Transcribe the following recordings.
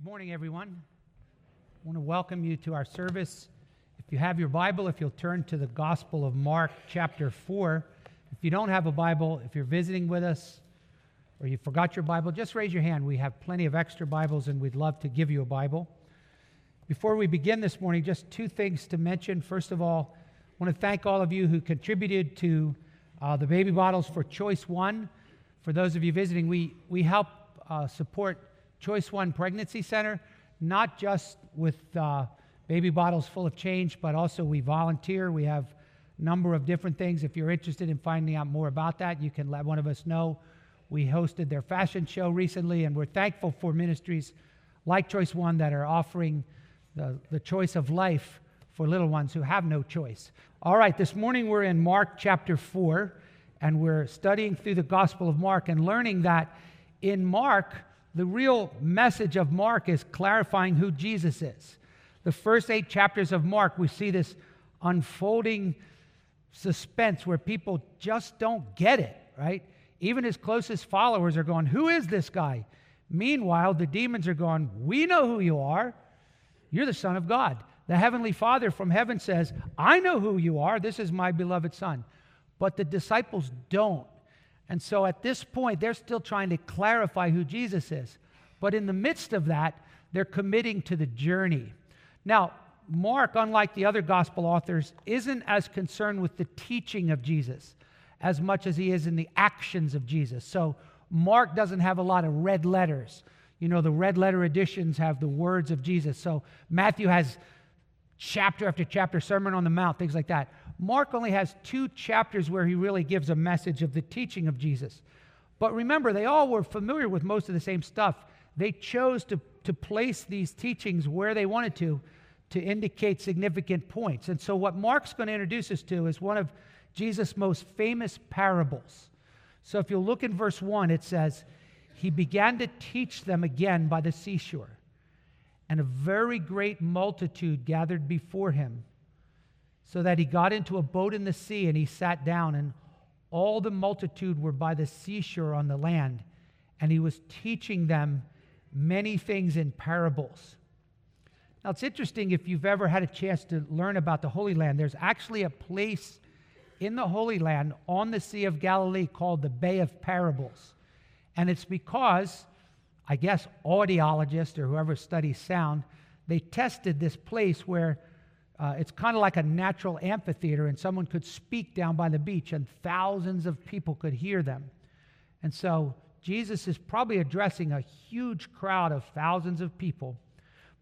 Good morning, everyone. I want to welcome you to our service. If you have your Bible, if you'll turn to the Gospel of Mark, chapter 4. If you don't have a Bible, if you're visiting with us or you forgot your Bible, just raise your hand. We have plenty of extra Bibles and we'd love to give you a Bible. Before we begin this morning, just two things to mention. First of all, I want to thank all of you who contributed to uh, the baby bottles for Choice One. For those of you visiting, we, we help uh, support Choice One Pregnancy Center, not just with uh, baby bottles full of change, but also we volunteer. We have a number of different things. If you're interested in finding out more about that, you can let one of us know. We hosted their fashion show recently, and we're thankful for ministries like Choice One that are offering the, the choice of life for little ones who have no choice. All right, this morning we're in Mark chapter 4, and we're studying through the Gospel of Mark and learning that in Mark, the real message of Mark is clarifying who Jesus is. The first eight chapters of Mark, we see this unfolding suspense where people just don't get it, right? Even his closest followers are going, Who is this guy? Meanwhile, the demons are going, We know who you are. You're the Son of God. The Heavenly Father from heaven says, I know who you are. This is my beloved Son. But the disciples don't. And so at this point, they're still trying to clarify who Jesus is. But in the midst of that, they're committing to the journey. Now, Mark, unlike the other gospel authors, isn't as concerned with the teaching of Jesus as much as he is in the actions of Jesus. So Mark doesn't have a lot of red letters. You know, the red letter editions have the words of Jesus. So Matthew has chapter after chapter, Sermon on the Mount, things like that. Mark only has two chapters where he really gives a message of the teaching of Jesus. But remember, they all were familiar with most of the same stuff. They chose to, to place these teachings where they wanted to to indicate significant points. And so, what Mark's going to introduce us to is one of Jesus' most famous parables. So, if you'll look in verse 1, it says, He began to teach them again by the seashore, and a very great multitude gathered before him so that he got into a boat in the sea and he sat down, and all the multitude were by the seashore on the land, and he was teaching them many things in parables. Now, it's interesting if you've ever had a chance to learn about the Holy Land, there's actually a place in the Holy Land on the Sea of Galilee called the Bay of Parables. And it's because, I guess, audiologists or whoever studies sound, they tested this place where uh, it's kind of like a natural amphitheater, and someone could speak down by the beach, and thousands of people could hear them. And so Jesus is probably addressing a huge crowd of thousands of people.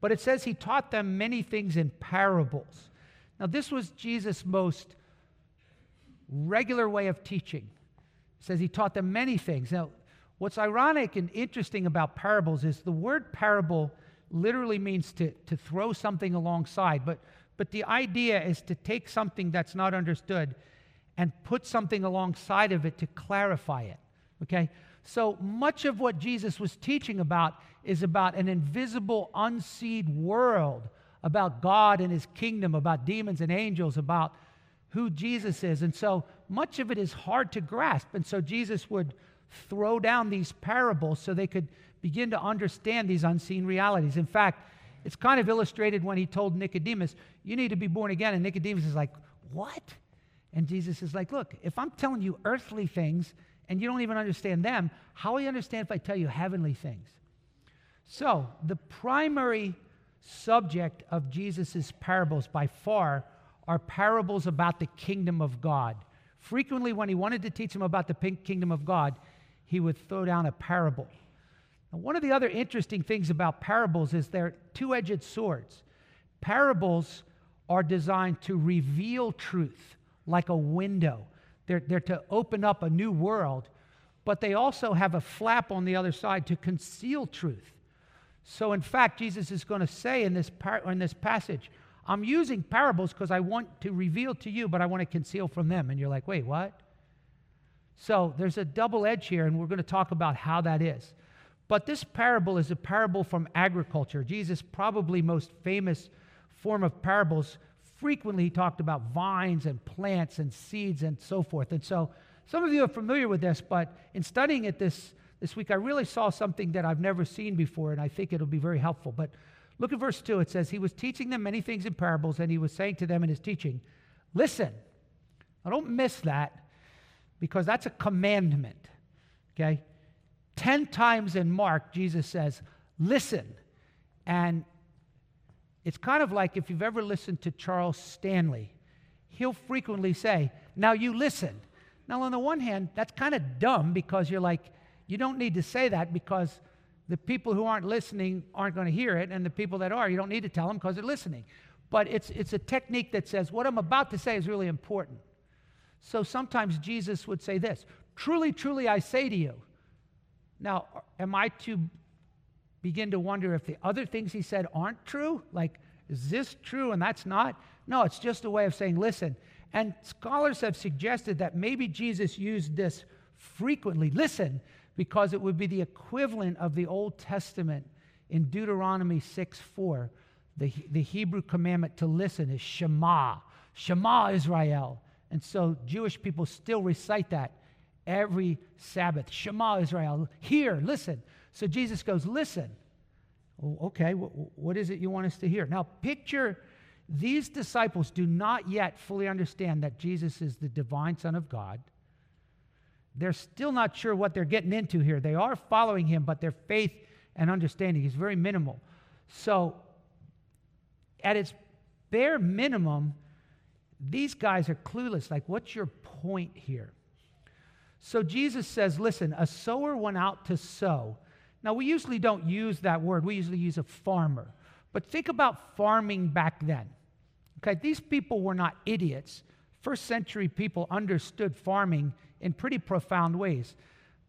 But it says he taught them many things in parables. Now, this was Jesus' most regular way of teaching. It says he taught them many things. Now, what's ironic and interesting about parables is the word parable literally means to, to throw something alongside. But but the idea is to take something that's not understood and put something alongside of it to clarify it. Okay? So much of what Jesus was teaching about is about an invisible, unseen world, about God and his kingdom, about demons and angels, about who Jesus is. And so much of it is hard to grasp. And so Jesus would throw down these parables so they could begin to understand these unseen realities. In fact, it's kind of illustrated when he told Nicodemus, You need to be born again. And Nicodemus is like, What? And Jesus is like, Look, if I'm telling you earthly things and you don't even understand them, how will you understand if I tell you heavenly things? So, the primary subject of Jesus' parables by far are parables about the kingdom of God. Frequently, when he wanted to teach them about the kingdom of God, he would throw down a parable. Now, one of the other interesting things about parables is they're two edged swords. Parables are designed to reveal truth like a window, they're, they're to open up a new world, but they also have a flap on the other side to conceal truth. So, in fact, Jesus is going to say in this, par- in this passage, I'm using parables because I want to reveal to you, but I want to conceal from them. And you're like, wait, what? So there's a double edge here, and we're going to talk about how that is. But this parable is a parable from agriculture. Jesus' probably most famous form of parables. Frequently, he talked about vines and plants and seeds and so forth. And so, some of you are familiar with this, but in studying it this, this week, I really saw something that I've never seen before, and I think it'll be very helpful. But look at verse 2. It says, He was teaching them many things in parables, and he was saying to them in his teaching, Listen. Now, don't miss that because that's a commandment. Okay? Ten times in Mark, Jesus says, Listen. And it's kind of like if you've ever listened to Charles Stanley, he'll frequently say, Now you listen. Now, on the one hand, that's kind of dumb because you're like, you don't need to say that because the people who aren't listening aren't going to hear it, and the people that are, you don't need to tell them because they're listening. But it's, it's a technique that says, what I'm about to say is really important. So sometimes Jesus would say this Truly, truly, I say to you. Now, am I to begin to wonder if the other things he said aren't true? Like, is this true and that's not? No, it's just a way of saying, listen. And scholars have suggested that maybe Jesus used this frequently, listen, because it would be the equivalent of the Old Testament in Deuteronomy 6 4. The, the Hebrew commandment to listen is Shema, Shema Israel. And so Jewish people still recite that every Sabbath. Shema Israel, hear, listen. So Jesus goes, Listen. Oh, okay, what is it you want us to hear? Now, picture these disciples do not yet fully understand that Jesus is the divine Son of God. They're still not sure what they're getting into here. They are following him, but their faith and understanding is very minimal. So, at its bare minimum, these guys are clueless. Like, what's your point here? So, Jesus says, Listen, a sower went out to sow. Now, we usually don't use that word, we usually use a farmer. But think about farming back then. Okay, these people were not idiots. First century people understood farming in pretty profound ways.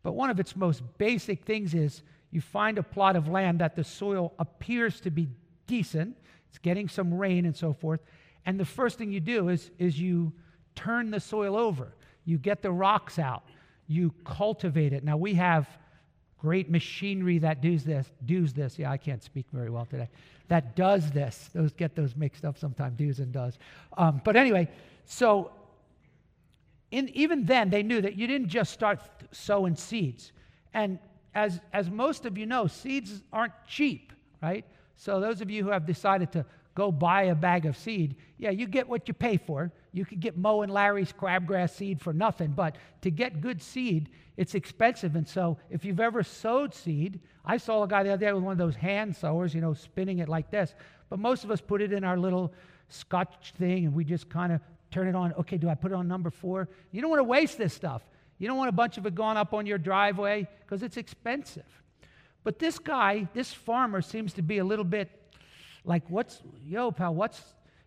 But one of its most basic things is you find a plot of land that the soil appears to be decent, it's getting some rain and so forth. And the first thing you do is, is you turn the soil over, you get the rocks out, you cultivate it. Now, we have great machinery that does this, does this. Yeah, I can't speak very well today. That does this. Those get those mixed up sometimes, does and does. Um, but anyway, so in, even then, they knew that you didn't just start sowing seeds. And as, as most of you know, seeds aren't cheap, right? So those of you who have decided to go buy a bag of seed, yeah, you get what you pay for. You could get Moe and Larry's crabgrass seed for nothing, but to get good seed, it's expensive. And so if you've ever sowed seed, I saw a guy the other day with one of those hand sowers, you know, spinning it like this. But most of us put it in our little Scotts thing and we just kind of turn it on. Okay, do I put it on number four? You don't want to waste this stuff. You don't want a bunch of it going up on your driveway because it's expensive. But this guy, this farmer, seems to be a little bit like, what's, yo, pal, what's,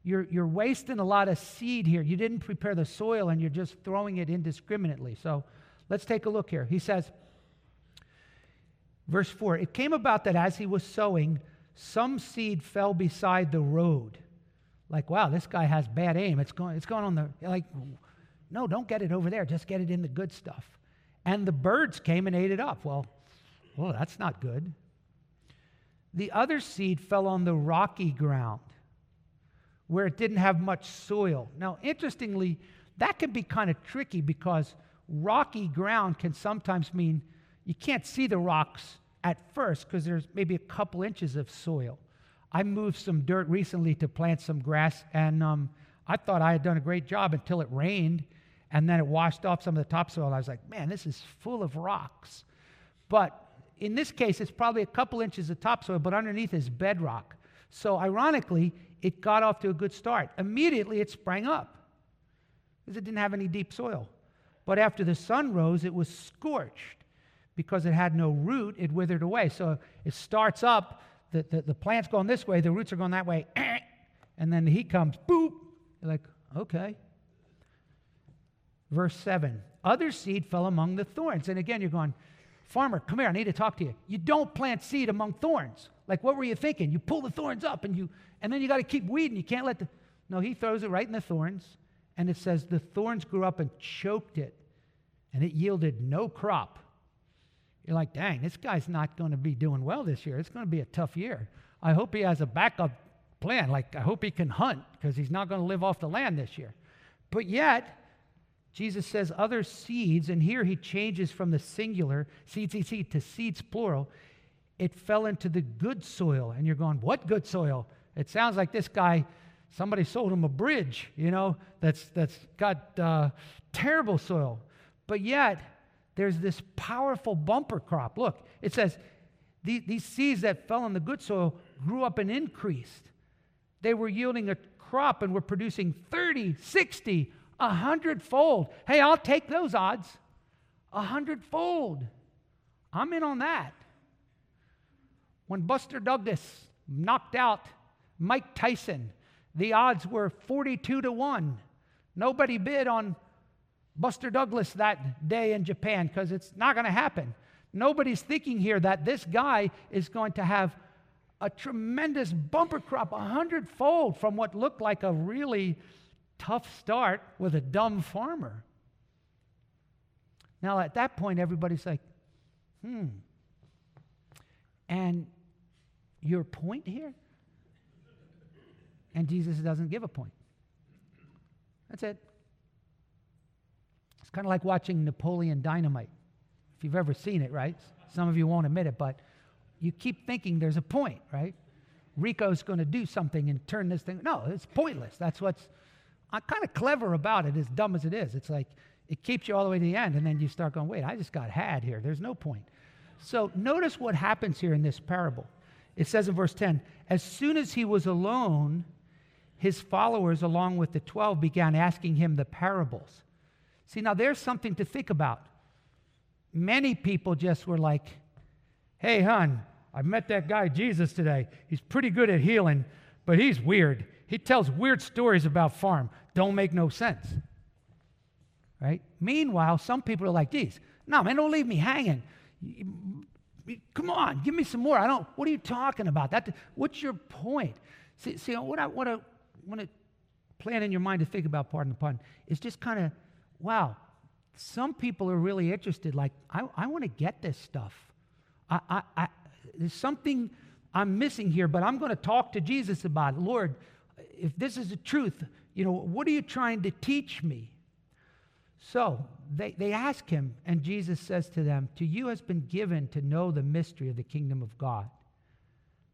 you're, you're wasting a lot of seed here. You didn't prepare the soil and you're just throwing it indiscriminately. So let's take a look here. He says, verse 4 It came about that as he was sowing, some seed fell beside the road. Like, wow, this guy has bad aim. It's going, it's going on the, like, no, don't get it over there. Just get it in the good stuff. And the birds came and ate it up. Well, well, that's not good. The other seed fell on the rocky ground where it didn't have much soil. Now, interestingly, that can be kind of tricky because rocky ground can sometimes mean you can't see the rocks at first because there's maybe a couple inches of soil. I moved some dirt recently to plant some grass, and um, I thought I had done a great job until it rained, and then it washed off some of the topsoil. I was like, man, this is full of rocks. But in this case, it's probably a couple inches of topsoil, but underneath is bedrock. So, ironically, it got off to a good start. Immediately, it sprang up because it didn't have any deep soil. But after the sun rose, it was scorched because it had no root, it withered away. So, it starts up, the, the, the plant's going this way, the roots are going that way, and then the heat comes, boop. You're like, okay. Verse 7 Other seed fell among the thorns. And again, you're going, Farmer, come here, I need to talk to you. You don't plant seed among thorns. Like, what were you thinking? You pull the thorns up and you, and then you got to keep weeding. You can't let the. No, he throws it right in the thorns. And it says the thorns grew up and choked it, and it yielded no crop. You're like, dang, this guy's not going to be doing well this year. It's going to be a tough year. I hope he has a backup plan. Like, I hope he can hunt because he's not going to live off the land this year. But yet, Jesus says other seeds, and here he changes from the singular, seeds, seed, seed, to seeds plural. It fell into the good soil. And you're going, what good soil? It sounds like this guy, somebody sold him a bridge, you know, that's, that's got uh, terrible soil. But yet, there's this powerful bumper crop. Look, it says, these, these seeds that fell in the good soil grew up and increased. They were yielding a crop and were producing 30, 60, a hundredfold. Hey, I'll take those odds. A hundredfold. I'm in on that. When Buster Douglas knocked out Mike Tyson, the odds were 42 to 1. Nobody bid on Buster Douglas that day in Japan because it's not going to happen. Nobody's thinking here that this guy is going to have a tremendous bumper crop, a hundredfold from what looked like a really tough start with a dumb farmer. Now, at that point, everybody's like, hmm. And your point here? And Jesus doesn't give a point. That's it. It's kind of like watching Napoleon Dynamite. If you've ever seen it, right? Some of you won't admit it, but you keep thinking there's a point, right? Rico's going to do something and turn this thing. No, it's pointless. That's what's I'm kind of clever about it, as dumb as it is. It's like it keeps you all the way to the end, and then you start going, wait, I just got had here. There's no point. So notice what happens here in this parable. It says in verse 10 As soon as he was alone, his followers, along with the 12, began asking him the parables. See, now there's something to think about. Many people just were like, hey, hon, I met that guy Jesus today. He's pretty good at healing, but he's weird. He tells weird stories about farm don't make no sense. Right? Meanwhile, some people are like, geez, no, man, don't leave me hanging. Come on, give me some more. I don't, what are you talking about? That, what's your point? See, see what I want to want to plan in your mind to think about, pardon the pun, is just kind of, wow, some people are really interested. Like, I, I want to get this stuff. I, I, I, there's something I'm missing here, but I'm going to talk to Jesus about it. Lord, if this is the truth, you know, what are you trying to teach me? So they, they ask him, and Jesus says to them, To you has been given to know the mystery of the kingdom of God.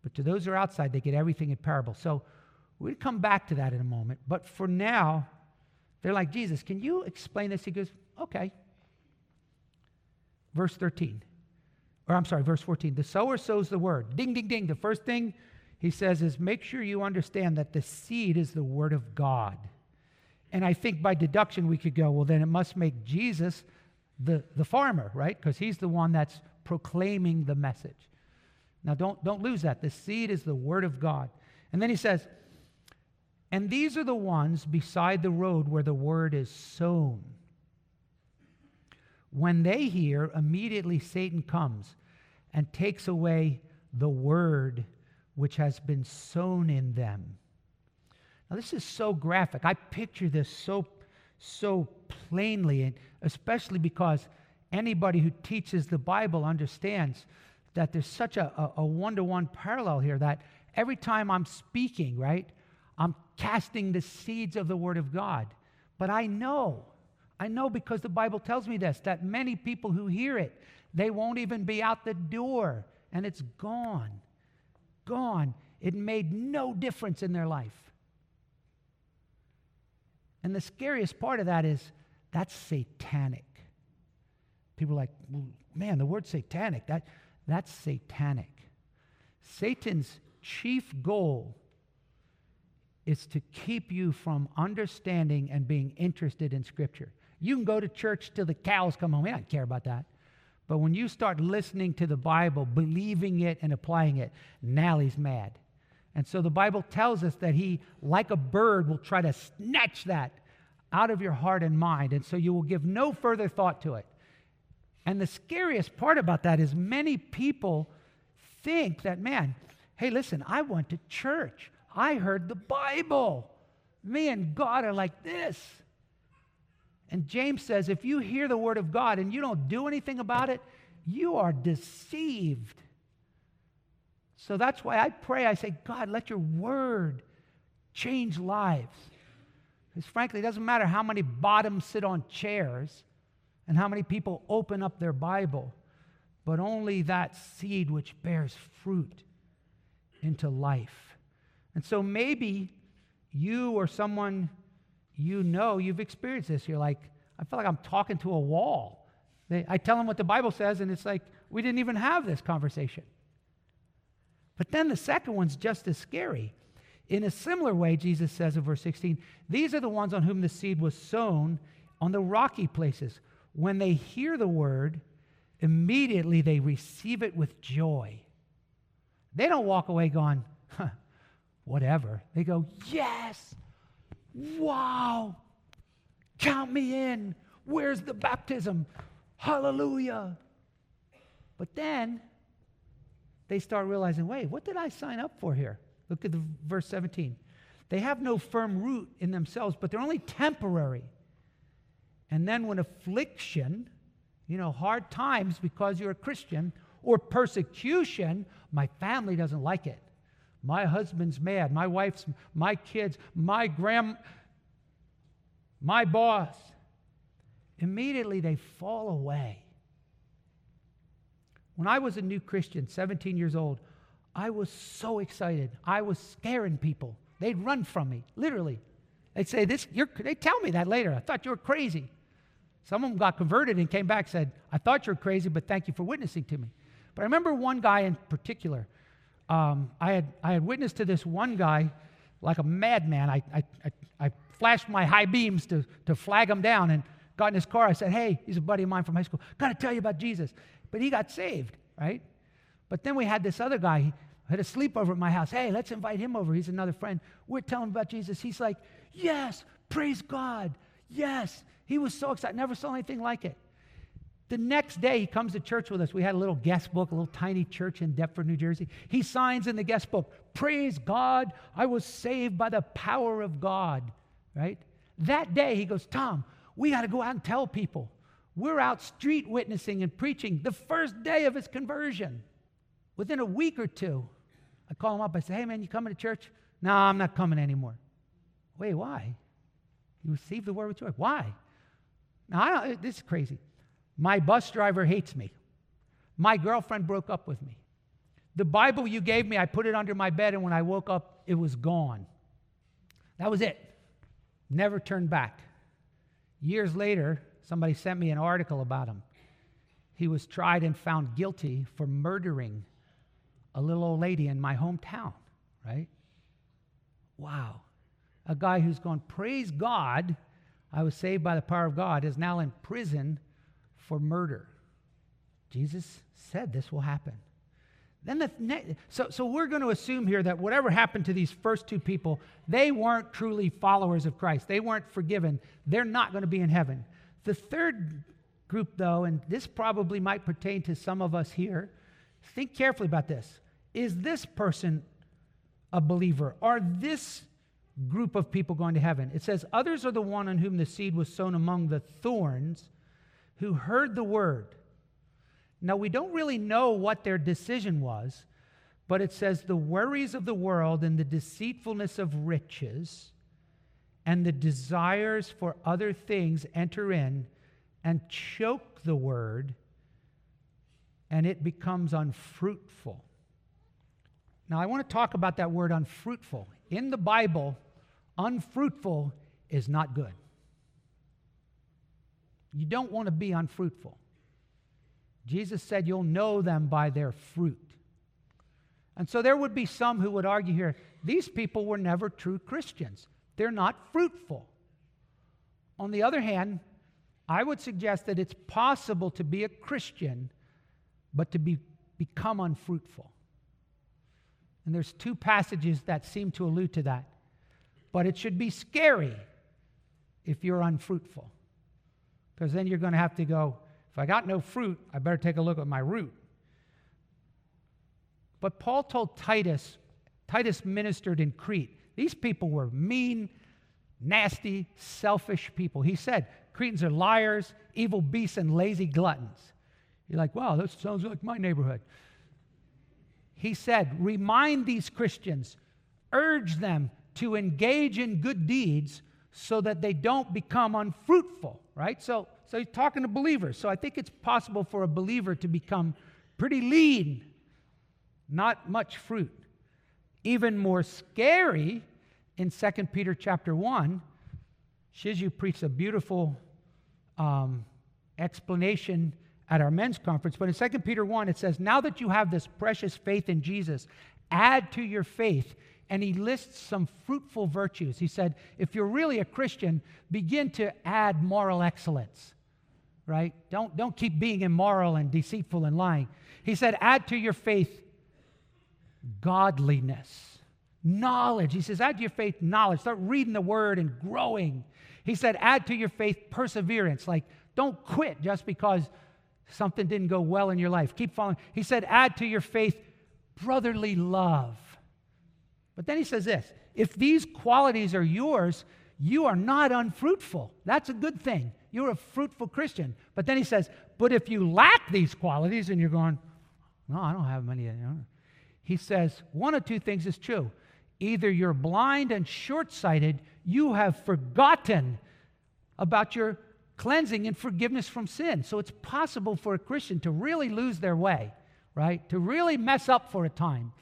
But to those who are outside, they get everything in parable. So we'll come back to that in a moment. But for now, they're like, Jesus, can you explain this? He goes, Okay. Verse 13. Or I'm sorry, verse 14. The sower sows the word. Ding, ding, ding. The first thing he says is make sure you understand that the seed is the word of God. And I think by deduction we could go, well, then it must make Jesus the, the farmer, right? Because he's the one that's proclaiming the message. Now, don't, don't lose that. The seed is the word of God. And then he says, and these are the ones beside the road where the word is sown. When they hear, immediately Satan comes and takes away the word which has been sown in them. Now, this is so graphic. I picture this so, so plainly, and especially because anybody who teaches the Bible understands that there's such a one to one parallel here that every time I'm speaking, right, I'm casting the seeds of the Word of God. But I know, I know because the Bible tells me this, that many people who hear it, they won't even be out the door and it's gone gone. It made no difference in their life. And the scariest part of that is that's satanic. People are like, man, the word satanic, that, that's satanic. Satan's chief goal is to keep you from understanding and being interested in Scripture. You can go to church till the cows come home. I don't care about that. But when you start listening to the Bible, believing it, and applying it, now he's mad. And so the Bible tells us that he, like a bird, will try to snatch that out of your heart and mind. And so you will give no further thought to it. And the scariest part about that is many people think that, man, hey, listen, I went to church. I heard the Bible. Me and God are like this. And James says if you hear the word of God and you don't do anything about it, you are deceived. So that's why I pray. I say, God, let your word change lives. Because frankly, it doesn't matter how many bottoms sit on chairs and how many people open up their Bible, but only that seed which bears fruit into life. And so maybe you or someone you know, you've experienced this. You're like, I feel like I'm talking to a wall. They, I tell them what the Bible says, and it's like, we didn't even have this conversation. But then the second one's just as scary. In a similar way, Jesus says in verse 16, These are the ones on whom the seed was sown on the rocky places. When they hear the word, immediately they receive it with joy. They don't walk away going, huh, whatever. They go, Yes, wow, count me in. Where's the baptism? Hallelujah. But then they start realizing wait, what did I sign up for here? Look at the verse 17. They have no firm root in themselves, but they're only temporary. And then when affliction, you know, hard times because you're a Christian, or persecution, my family doesn't like it. My husband's mad, my wife's, my kids, my grand, my boss. Immediately they fall away. When I was a new Christian, 17 years old, I was so excited. I was scaring people. They'd run from me, literally. They'd say, "This." You're, they'd tell me that later. I thought you were crazy. Some of them got converted and came back and said, "I thought you were crazy, but thank you for witnessing to me." But I remember one guy in particular. Um, I had I had witnessed to this one guy like a madman. I, I, I, I flashed my high beams to, to flag him down and got in his car. I said, Hey, he's a buddy of mine from high school. Got to tell you about Jesus. But he got saved, right? But then we had this other guy he had a sleepover at my house. Hey, let's invite him over. He's another friend. We're telling about Jesus. He's like, Yes, praise God. Yes. He was so excited. Never saw anything like it. The next day, he comes to church with us. We had a little guest book, a little tiny church in Deptford, New Jersey. He signs in the guest book, Praise God, I was saved by the power of God, right? That day, he goes, Tom, we got to go out and tell people. We're out street witnessing and preaching the first day of his conversion. Within a week or two, I call him up. I say, Hey, man, you coming to church? No, I'm not coming anymore. Wait, why? You received the word with joy. Why? Now, I don't, this is crazy. My bus driver hates me. My girlfriend broke up with me. The Bible you gave me, I put it under my bed, and when I woke up, it was gone. That was it. Never turned back. Years later, somebody sent me an article about him. He was tried and found guilty for murdering a little old lady in my hometown, right? Wow. A guy who's gone, praise God, I was saved by the power of God, is now in prison for murder. Jesus said this will happen. Then the ne- so, so we're going to assume here that whatever happened to these first two people, they weren't truly followers of Christ. They weren't forgiven. They're not going to be in heaven. The third group, though, and this probably might pertain to some of us here, think carefully about this. Is this person a believer? Are this group of people going to heaven? It says, Others are the one on whom the seed was sown among the thorns who heard the word. Now, we don't really know what their decision was, but it says the worries of the world and the deceitfulness of riches and the desires for other things enter in and choke the word, and it becomes unfruitful. Now, I want to talk about that word unfruitful. In the Bible, unfruitful is not good. You don't want to be unfruitful. Jesus said, You'll know them by their fruit. And so there would be some who would argue here these people were never true Christians, they're not fruitful. On the other hand, I would suggest that it's possible to be a Christian, but to be, become unfruitful. And there's two passages that seem to allude to that. But it should be scary if you're unfruitful because then you're going to have to go, if I got no fruit, I better take a look at my root. But Paul told Titus, Titus ministered in Crete. These people were mean, nasty, selfish people. He said, Cretans are liars, evil beasts, and lazy gluttons. You're like, wow, that sounds like my neighborhood. He said, remind these Christians, urge them to engage in good deeds so that they don't become unfruitful, right? So, so he's talking to believers. So I think it's possible for a believer to become pretty lean, not much fruit. Even more scary in 2 Peter chapter 1, Shizu preached a beautiful um, explanation at our men's conference. But in 2 Peter 1, it says, Now that you have this precious faith in Jesus, add to your faith and he lists some fruitful virtues. He said, if you're really a Christian, begin to add moral excellence, right? Don't, don't keep being immoral and deceitful and lying. He said, add to your faith godliness, knowledge. He says, add to your faith knowledge. Start reading the word and growing. He said, add to your faith perseverance. Like, don't quit just because something didn't go well in your life. Keep following. He said, add to your faith brotherly love. But then he says this if these qualities are yours, you are not unfruitful. That's a good thing. You're a fruitful Christian. But then he says, but if you lack these qualities and you're going, no, I don't have many. He says, one of two things is true. Either you're blind and short sighted, you have forgotten about your cleansing and forgiveness from sin. So it's possible for a Christian to really lose their way, right? To really mess up for a time.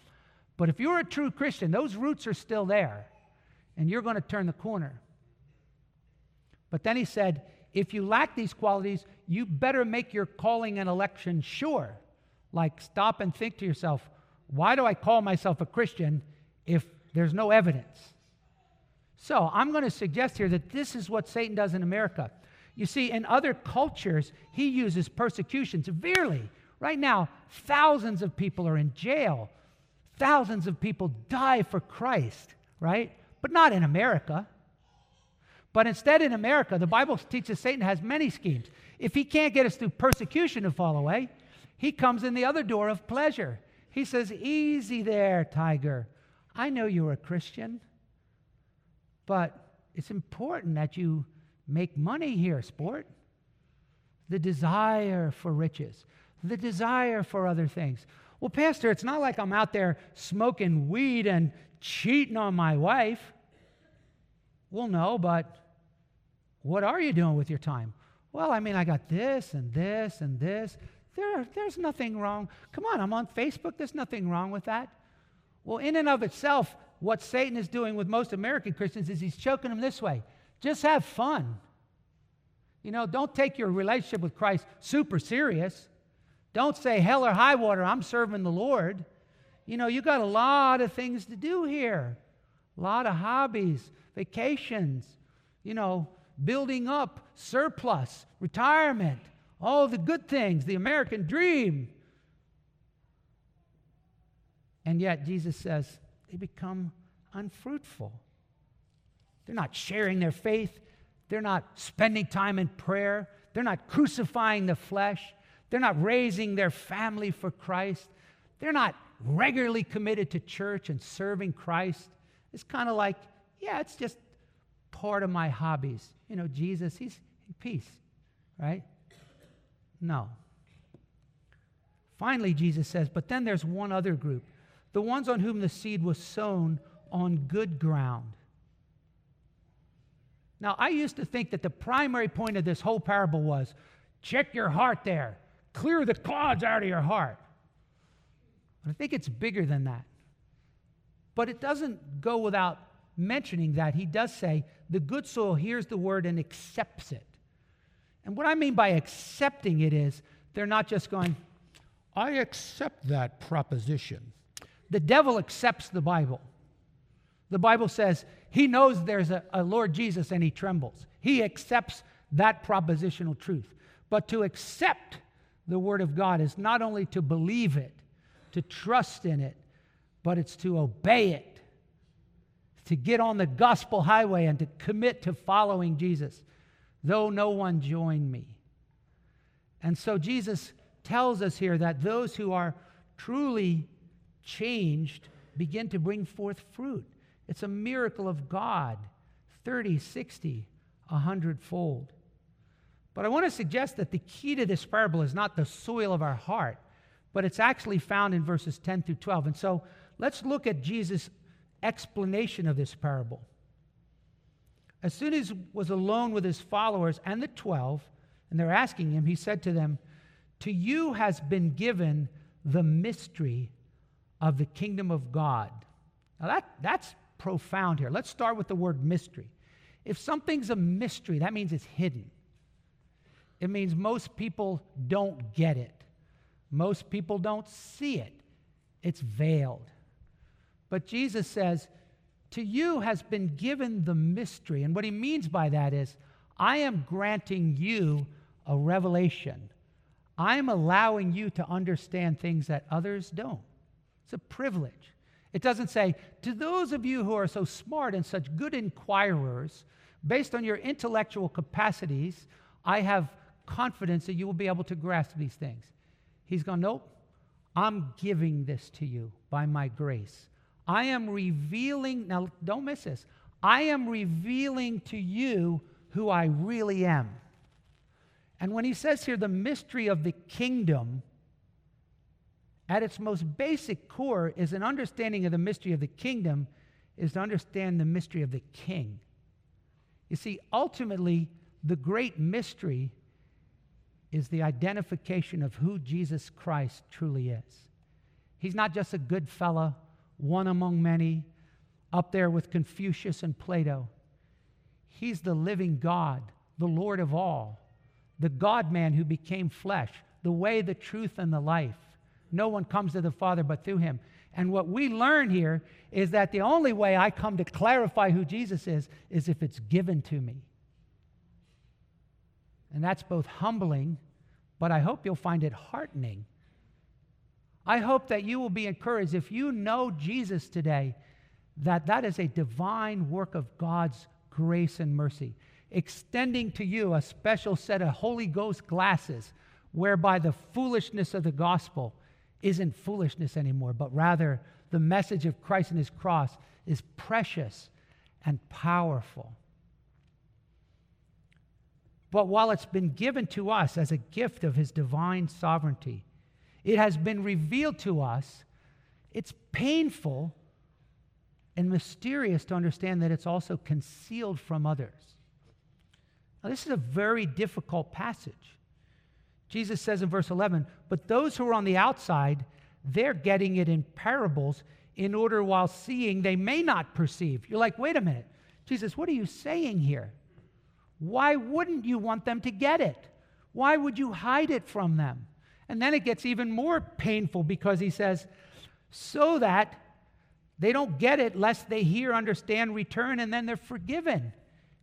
But if you're a true Christian, those roots are still there, and you're going to turn the corner. But then he said, if you lack these qualities, you better make your calling and election sure. Like, stop and think to yourself, why do I call myself a Christian if there's no evidence? So, I'm going to suggest here that this is what Satan does in America. You see, in other cultures, he uses persecution severely. Right now, thousands of people are in jail Thousands of people die for Christ, right? But not in America. But instead, in America, the Bible teaches Satan has many schemes. If he can't get us through persecution to fall away, he comes in the other door of pleasure. He says, Easy there, tiger. I know you're a Christian, but it's important that you make money here, sport. The desire for riches, the desire for other things. Well, Pastor, it's not like I'm out there smoking weed and cheating on my wife. Well, no, but what are you doing with your time? Well, I mean, I got this and this and this. There, there's nothing wrong. Come on, I'm on Facebook. There's nothing wrong with that. Well, in and of itself, what Satan is doing with most American Christians is he's choking them this way just have fun. You know, don't take your relationship with Christ super serious. Don't say hell or high water, I'm serving the Lord. You know, you got a lot of things to do here. A lot of hobbies, vacations, you know, building up, surplus, retirement, all the good things, the American dream. And yet, Jesus says they become unfruitful. They're not sharing their faith, they're not spending time in prayer, they're not crucifying the flesh, they're not raising their family for Christ. They're not regularly committed to church and serving Christ. It's kind of like, yeah, it's just part of my hobbies. You know, Jesus, he's peace, right? No. Finally, Jesus says, but then there's one other group the ones on whom the seed was sown on good ground. Now, I used to think that the primary point of this whole parable was check your heart there clear the clods out of your heart. But I think it's bigger than that. But it doesn't go without mentioning that he does say the good soil hears the word and accepts it. And what I mean by accepting it is they're not just going, I accept that proposition. The devil accepts the Bible. The Bible says he knows there's a, a Lord Jesus and he trembles. He accepts that propositional truth. But to accept the Word of God is not only to believe it, to trust in it, but it's to obey it, to get on the gospel highway and to commit to following Jesus, though no one join me. And so Jesus tells us here that those who are truly changed begin to bring forth fruit. It's a miracle of God 30, 60, 100 fold. But I want to suggest that the key to this parable is not the soil of our heart, but it's actually found in verses 10 through 12. And so let's look at Jesus' explanation of this parable. As soon as he was alone with his followers and the twelve, and they're asking him, he said to them, To you has been given the mystery of the kingdom of God. Now that, that's profound here. Let's start with the word mystery. If something's a mystery, that means it's hidden. It means most people don't get it. Most people don't see it. It's veiled. But Jesus says, To you has been given the mystery. And what he means by that is, I am granting you a revelation. I am allowing you to understand things that others don't. It's a privilege. It doesn't say, To those of you who are so smart and such good inquirers, based on your intellectual capacities, I have confidence that you will be able to grasp these things. He's gone, Nope, I'm giving this to you by my grace. I am revealing, now don't miss this, I am revealing to you who I really am. And when he says here the mystery of the kingdom, at its most basic core is an understanding of the mystery of the kingdom, is to understand the mystery of the king. You see, ultimately, the great mystery is the identification of who Jesus Christ truly is. He's not just a good fellow, one among many, up there with Confucius and Plato. He's the living God, the Lord of all, the God man who became flesh, the way, the truth, and the life. No one comes to the Father but through him. And what we learn here is that the only way I come to clarify who Jesus is is if it's given to me. And that's both humbling, but I hope you'll find it heartening. I hope that you will be encouraged if you know Jesus today, that that is a divine work of God's grace and mercy, extending to you a special set of Holy Ghost glasses whereby the foolishness of the gospel isn't foolishness anymore, but rather the message of Christ and his cross is precious and powerful. But while it's been given to us as a gift of his divine sovereignty, it has been revealed to us. It's painful and mysterious to understand that it's also concealed from others. Now, this is a very difficult passage. Jesus says in verse 11, But those who are on the outside, they're getting it in parables in order while seeing they may not perceive. You're like, wait a minute. Jesus, what are you saying here? Why wouldn't you want them to get it? Why would you hide it from them? And then it gets even more painful because he says, so that they don't get it lest they hear, understand, return, and then they're forgiven.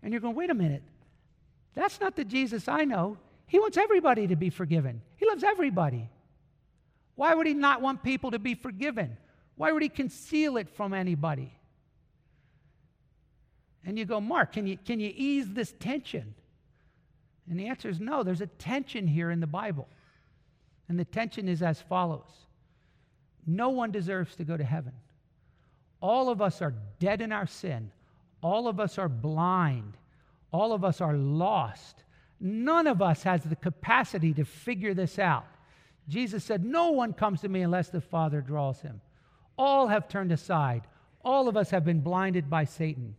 And you're going, wait a minute. That's not the Jesus I know. He wants everybody to be forgiven. He loves everybody. Why would he not want people to be forgiven? Why would he conceal it from anybody? And you go, Mark, can you, can you ease this tension? And the answer is no. There's a tension here in the Bible. And the tension is as follows No one deserves to go to heaven. All of us are dead in our sin. All of us are blind. All of us are lost. None of us has the capacity to figure this out. Jesus said, No one comes to me unless the Father draws him. All have turned aside. All of us have been blinded by Satan.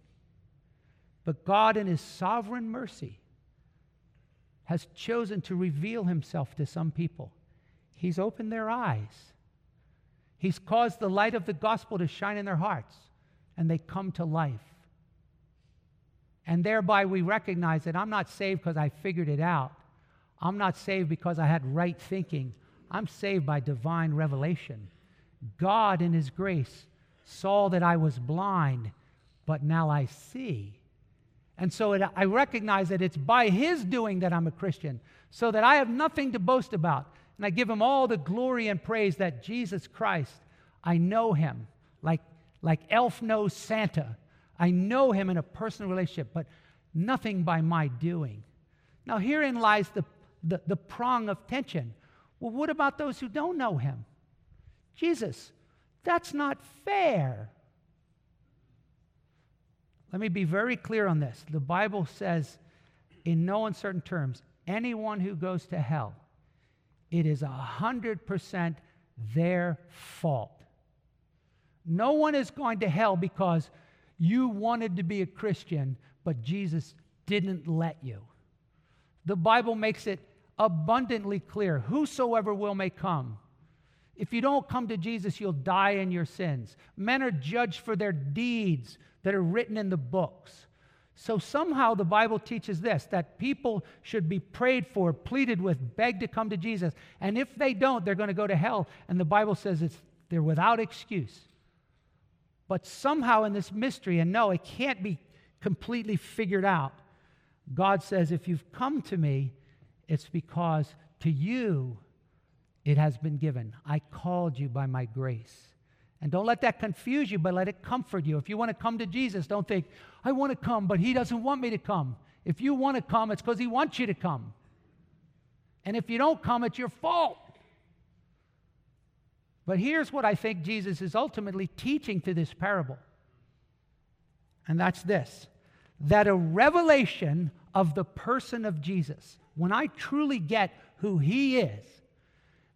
But God, in his sovereign mercy, has chosen to reveal himself to some people. He's opened their eyes. He's caused the light of the gospel to shine in their hearts, and they come to life. And thereby we recognize that I'm not saved because I figured it out. I'm not saved because I had right thinking. I'm saved by divine revelation. God, in His grace, saw that I was blind, but now I see. And so it, I recognize that it's by His doing that I'm a Christian, so that I have nothing to boast about. And I give Him all the glory and praise that Jesus Christ, I know Him like, like Elf knows Santa. I know Him in a personal relationship, but nothing by my doing. Now, herein lies the, the, the prong of tension. Well, what about those who don't know Him? Jesus, that's not fair. Let me be very clear on this. The Bible says, in no uncertain terms, anyone who goes to hell, it is 100% their fault. No one is going to hell because you wanted to be a Christian, but Jesus didn't let you. The Bible makes it abundantly clear whosoever will may come. If you don't come to Jesus, you'll die in your sins. Men are judged for their deeds that are written in the books. So somehow the Bible teaches this that people should be prayed for, pleaded with, begged to come to Jesus. And if they don't, they're going to go to hell. And the Bible says it's, they're without excuse. But somehow in this mystery, and no, it can't be completely figured out, God says, if you've come to me, it's because to you it has been given. I called you by my grace. And don't let that confuse you, but let it comfort you. If you want to come to Jesus, don't think, I want to come, but he doesn't want me to come. If you want to come, it's because he wants you to come. And if you don't come, it's your fault. But here's what I think Jesus is ultimately teaching through this parable. And that's this that a revelation of the person of Jesus, when I truly get who he is,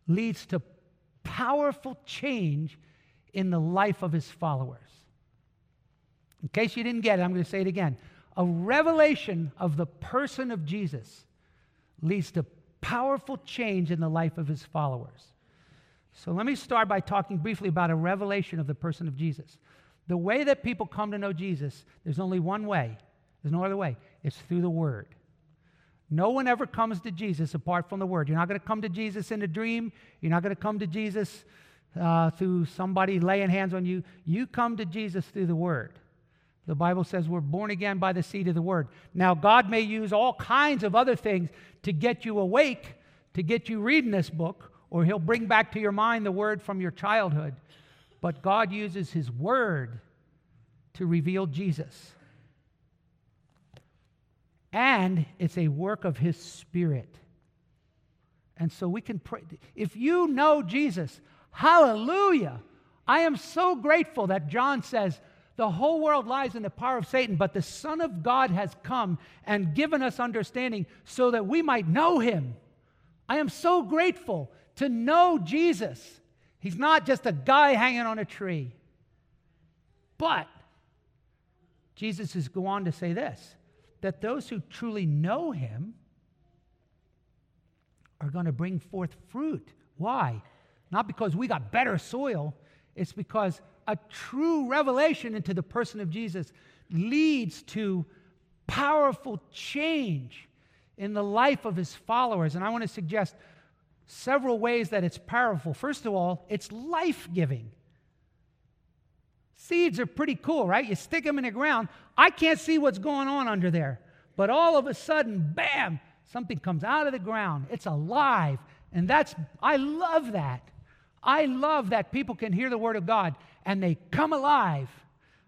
leads to powerful change in the life of his followers. In case you didn't get it, I'm going to say it again. A revelation of the person of Jesus leads to powerful change in the life of his followers. So let me start by talking briefly about a revelation of the person of Jesus. The way that people come to know Jesus, there's only one way. There's no other way. It's through the Word. No one ever comes to Jesus apart from the Word. You're not going to come to Jesus in a dream. You're not going to come to Jesus uh, through somebody laying hands on you. You come to Jesus through the Word. The Bible says we're born again by the seed of the Word. Now, God may use all kinds of other things to get you awake, to get you reading this book, or He'll bring back to your mind the Word from your childhood. But God uses His Word to reveal Jesus. And it's a work of His Spirit. And so we can pray. If you know Jesus, hallelujah. I am so grateful that John says, the whole world lies in the power of Satan, but the Son of God has come and given us understanding so that we might know him. I am so grateful to know Jesus. He's not just a guy hanging on a tree. But Jesus is go on to say this that those who truly know him are going to bring forth fruit. Why? Not because we got better soil, it's because a true revelation into the person of Jesus leads to powerful change in the life of his followers. And I want to suggest several ways that it's powerful. First of all, it's life giving. Seeds are pretty cool, right? You stick them in the ground. I can't see what's going on under there. But all of a sudden, bam, something comes out of the ground. It's alive. And that's, I love that. I love that people can hear the word of God and they come alive.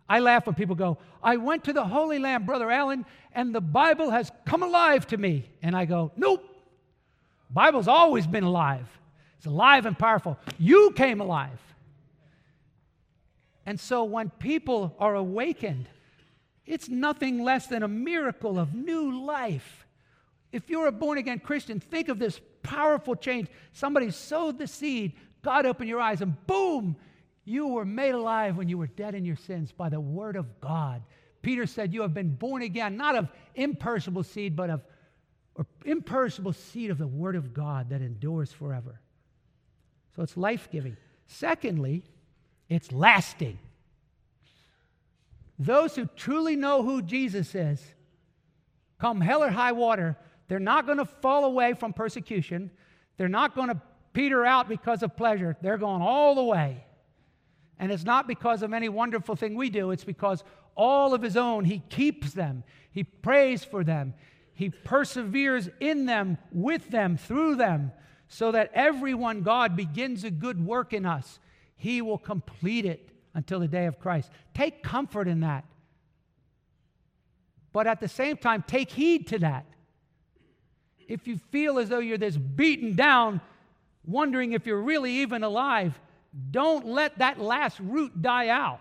I laugh when people go, I went to the Holy Land, Brother Allen, and the Bible has come alive to me. And I go, Nope. Bible's always been alive. It's alive and powerful. You came alive. And so when people are awakened, it's nothing less than a miracle of new life. If you're a born again Christian, think of this powerful change. Somebody sowed the seed, God opened your eyes, and boom, you were made alive when you were dead in your sins by the word of God. Peter said, You have been born again, not of imperishable seed, but of or imperishable seed of the word of God that endures forever. So it's life giving. Secondly, it's lasting. Those who truly know who Jesus is, come hell or high water, they're not going to fall away from persecution. They're not going to peter out because of pleasure. They're going all the way. And it's not because of any wonderful thing we do, it's because all of his own, he keeps them, he prays for them, he perseveres in them, with them, through them, so that everyone God begins a good work in us he will complete it until the day of Christ. Take comfort in that. But at the same time, take heed to that. If you feel as though you're this beaten down, wondering if you're really even alive, don't let that last root die out.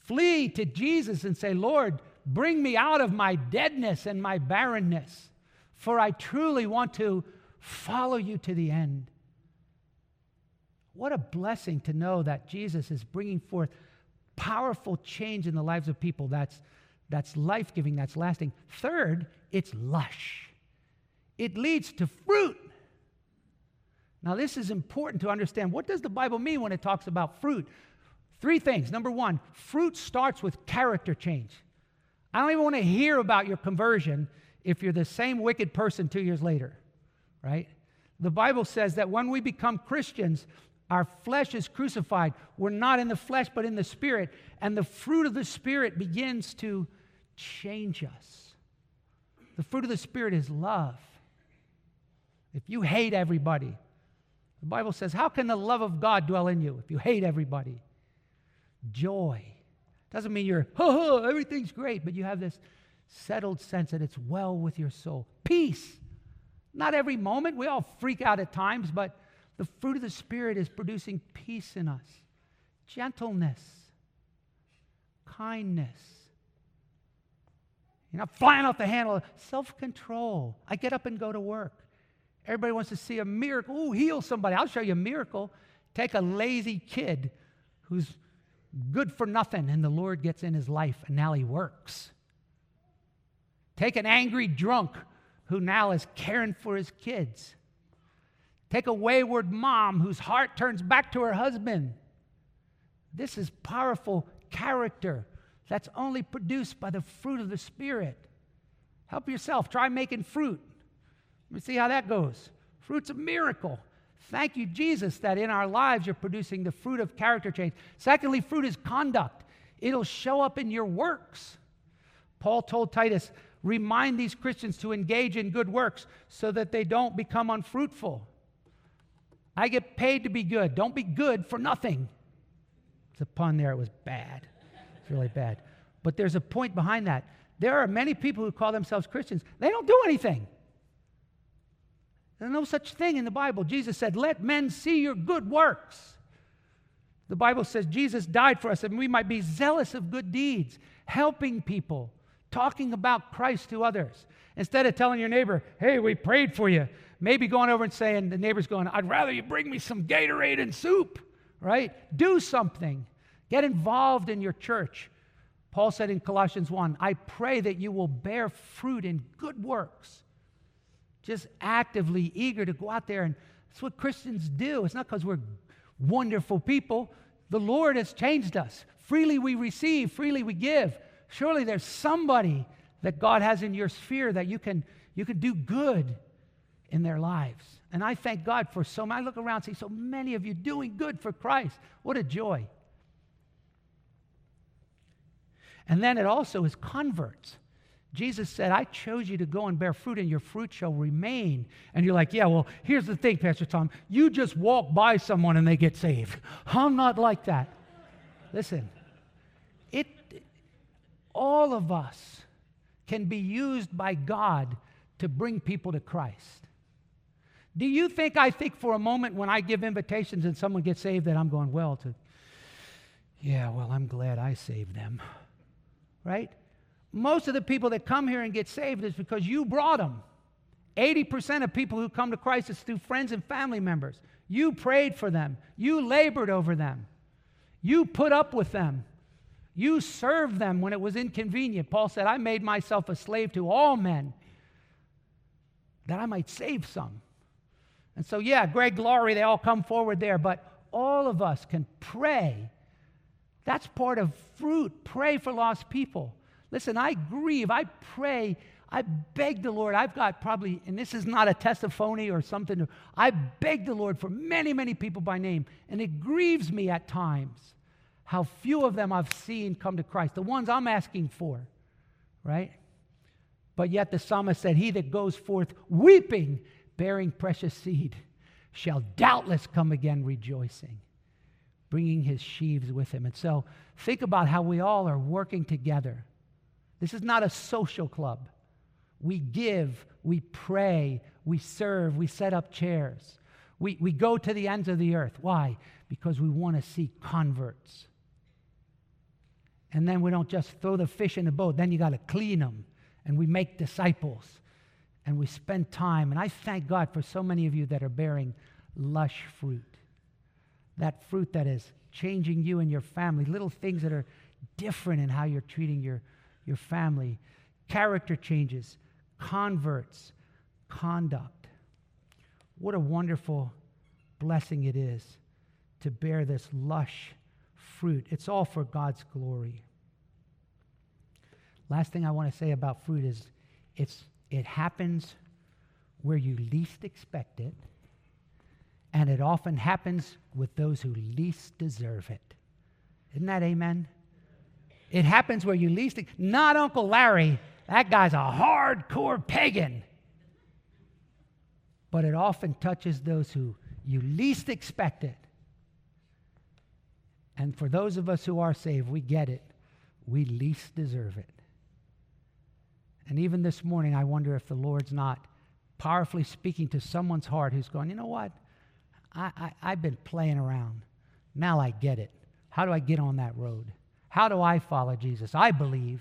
Flee to Jesus and say, Lord, bring me out of my deadness and my barrenness, for I truly want to follow you to the end. What a blessing to know that Jesus is bringing forth powerful change in the lives of people. That's, that's life giving, that's lasting. Third, it's lush. It leads to fruit. Now, this is important to understand. What does the Bible mean when it talks about fruit? Three things. Number one, fruit starts with character change. I don't even want to hear about your conversion if you're the same wicked person two years later, right? The Bible says that when we become Christians, our flesh is crucified. We're not in the flesh, but in the spirit. And the fruit of the spirit begins to change us. The fruit of the spirit is love. If you hate everybody, the Bible says, How can the love of God dwell in you if you hate everybody? Joy. Doesn't mean you're, everything's great, but you have this settled sense that it's well with your soul. Peace. Not every moment. We all freak out at times, but the fruit of the Spirit is producing peace in us, gentleness, kindness. You're not flying off the handle, self control. I get up and go to work. Everybody wants to see a miracle. Ooh, heal somebody. I'll show you a miracle. Take a lazy kid who's good for nothing, and the Lord gets in his life, and now he works. Take an angry drunk who now is caring for his kids. Take a wayward mom whose heart turns back to her husband. This is powerful character that's only produced by the fruit of the Spirit. Help yourself. Try making fruit. Let me see how that goes. Fruit's a miracle. Thank you, Jesus, that in our lives you're producing the fruit of character change. Secondly, fruit is conduct, it'll show up in your works. Paul told Titus, remind these Christians to engage in good works so that they don't become unfruitful. I get paid to be good. Don't be good for nothing. It's a pun there. It was bad. It's really bad. But there's a point behind that. There are many people who call themselves Christians. They don't do anything. There's no such thing in the Bible. Jesus said, Let men see your good works. The Bible says Jesus died for us and we might be zealous of good deeds, helping people, talking about Christ to others. Instead of telling your neighbor, Hey, we prayed for you, maybe going over and saying, The neighbor's going, I'd rather you bring me some Gatorade and soup, right? Do something. Get involved in your church. Paul said in Colossians 1, I pray that you will bear fruit in good works just actively eager to go out there. And that's what Christians do. It's not because we're wonderful people. The Lord has changed us. Freely we receive, freely we give. Surely there's somebody that God has in your sphere that you can, you can do good in their lives. And I thank God for so many. I look around see so many of you doing good for Christ. What a joy. And then it also is converts. Jesus said, I chose you to go and bear fruit, and your fruit shall remain. And you're like, yeah, well, here's the thing, Pastor Tom. You just walk by someone and they get saved. I'm not like that. Listen, it, all of us can be used by God to bring people to Christ. Do you think I think for a moment when I give invitations and someone gets saved that I'm going, well, to, yeah, well, I'm glad I saved them, right? Most of the people that come here and get saved is because you brought them. 80% of people who come to Christ is through friends and family members. You prayed for them, you labored over them, you put up with them, you served them when it was inconvenient. Paul said, I made myself a slave to all men that I might save some. And so, yeah, Greg Laurie, they all come forward there, but all of us can pray. That's part of fruit. Pray for lost people. Listen, I grieve, I pray, I beg the Lord. I've got probably, and this is not a testimony or something, I beg the Lord for many, many people by name, and it grieves me at times how few of them I've seen come to Christ, the ones I'm asking for, right? But yet the psalmist said, He that goes forth weeping, bearing precious seed, shall doubtless come again rejoicing, bringing his sheaves with him. And so think about how we all are working together this is not a social club. We give, we pray, we serve, we set up chairs. We, we go to the ends of the earth. Why? Because we want to see converts. And then we don't just throw the fish in the boat, then you got to clean them. And we make disciples. And we spend time. And I thank God for so many of you that are bearing lush fruit. That fruit that is changing you and your family, little things that are different in how you're treating your your family, character changes, converts, conduct. What a wonderful blessing it is to bear this lush fruit. It's all for God's glory. Last thing I want to say about fruit is it's, it happens where you least expect it, and it often happens with those who least deserve it. Isn't that amen? It happens where you least, expect, not Uncle Larry. That guy's a hardcore pagan. But it often touches those who you least expect it. And for those of us who are saved, we get it. We least deserve it. And even this morning, I wonder if the Lord's not powerfully speaking to someone's heart who's going, you know what? I, I, have been playing around. Now I get it. How do I get on that road? How do I follow Jesus? I believe.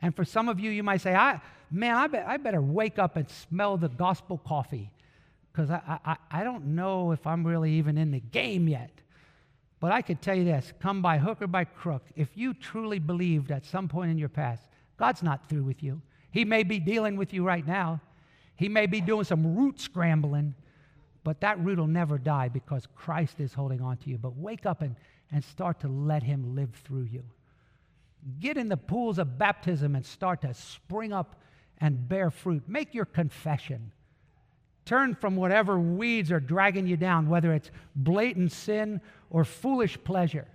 And for some of you, you might say, I, man, I, be, I better wake up and smell the gospel coffee because I, I, I don't know if I'm really even in the game yet. But I could tell you this come by hook or by crook, if you truly believed at some point in your past, God's not through with you. He may be dealing with you right now, He may be doing some root scrambling, but that root will never die because Christ is holding on to you. But wake up and, and start to let Him live through you. Get in the pools of baptism and start to spring up and bear fruit. Make your confession. Turn from whatever weeds are dragging you down, whether it's blatant sin or foolish pleasure.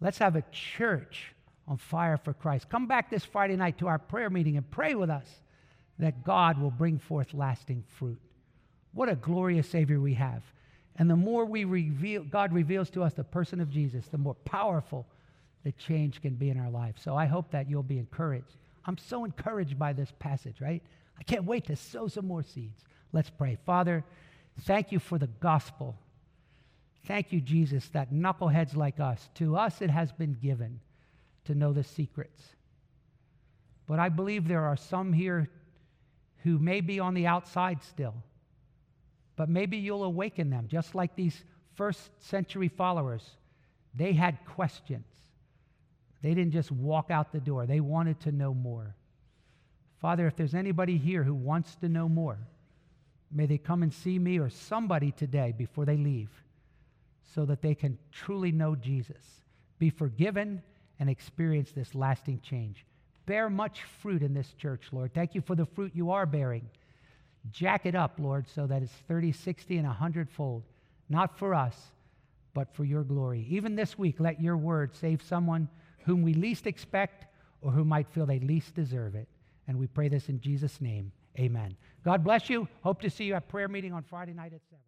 Let's have a church on fire for Christ. Come back this Friday night to our prayer meeting and pray with us that God will bring forth lasting fruit. What a glorious Savior we have. And the more we reveal, God reveals to us the person of Jesus, the more powerful the change can be in our life. So I hope that you'll be encouraged. I'm so encouraged by this passage, right? I can't wait to sow some more seeds. Let's pray. Father, thank you for the gospel. Thank you, Jesus, that knuckleheads like us, to us it has been given to know the secrets. But I believe there are some here who may be on the outside still. But maybe you'll awaken them, just like these first century followers. They had questions. They didn't just walk out the door, they wanted to know more. Father, if there's anybody here who wants to know more, may they come and see me or somebody today before they leave so that they can truly know Jesus, be forgiven, and experience this lasting change. Bear much fruit in this church, Lord. Thank you for the fruit you are bearing. Jack it up, Lord, so that it's 30, 60, and 100 fold, not for us, but for your glory. Even this week, let your word save someone whom we least expect or who might feel they least deserve it. And we pray this in Jesus' name. Amen. God bless you. Hope to see you at prayer meeting on Friday night at 7.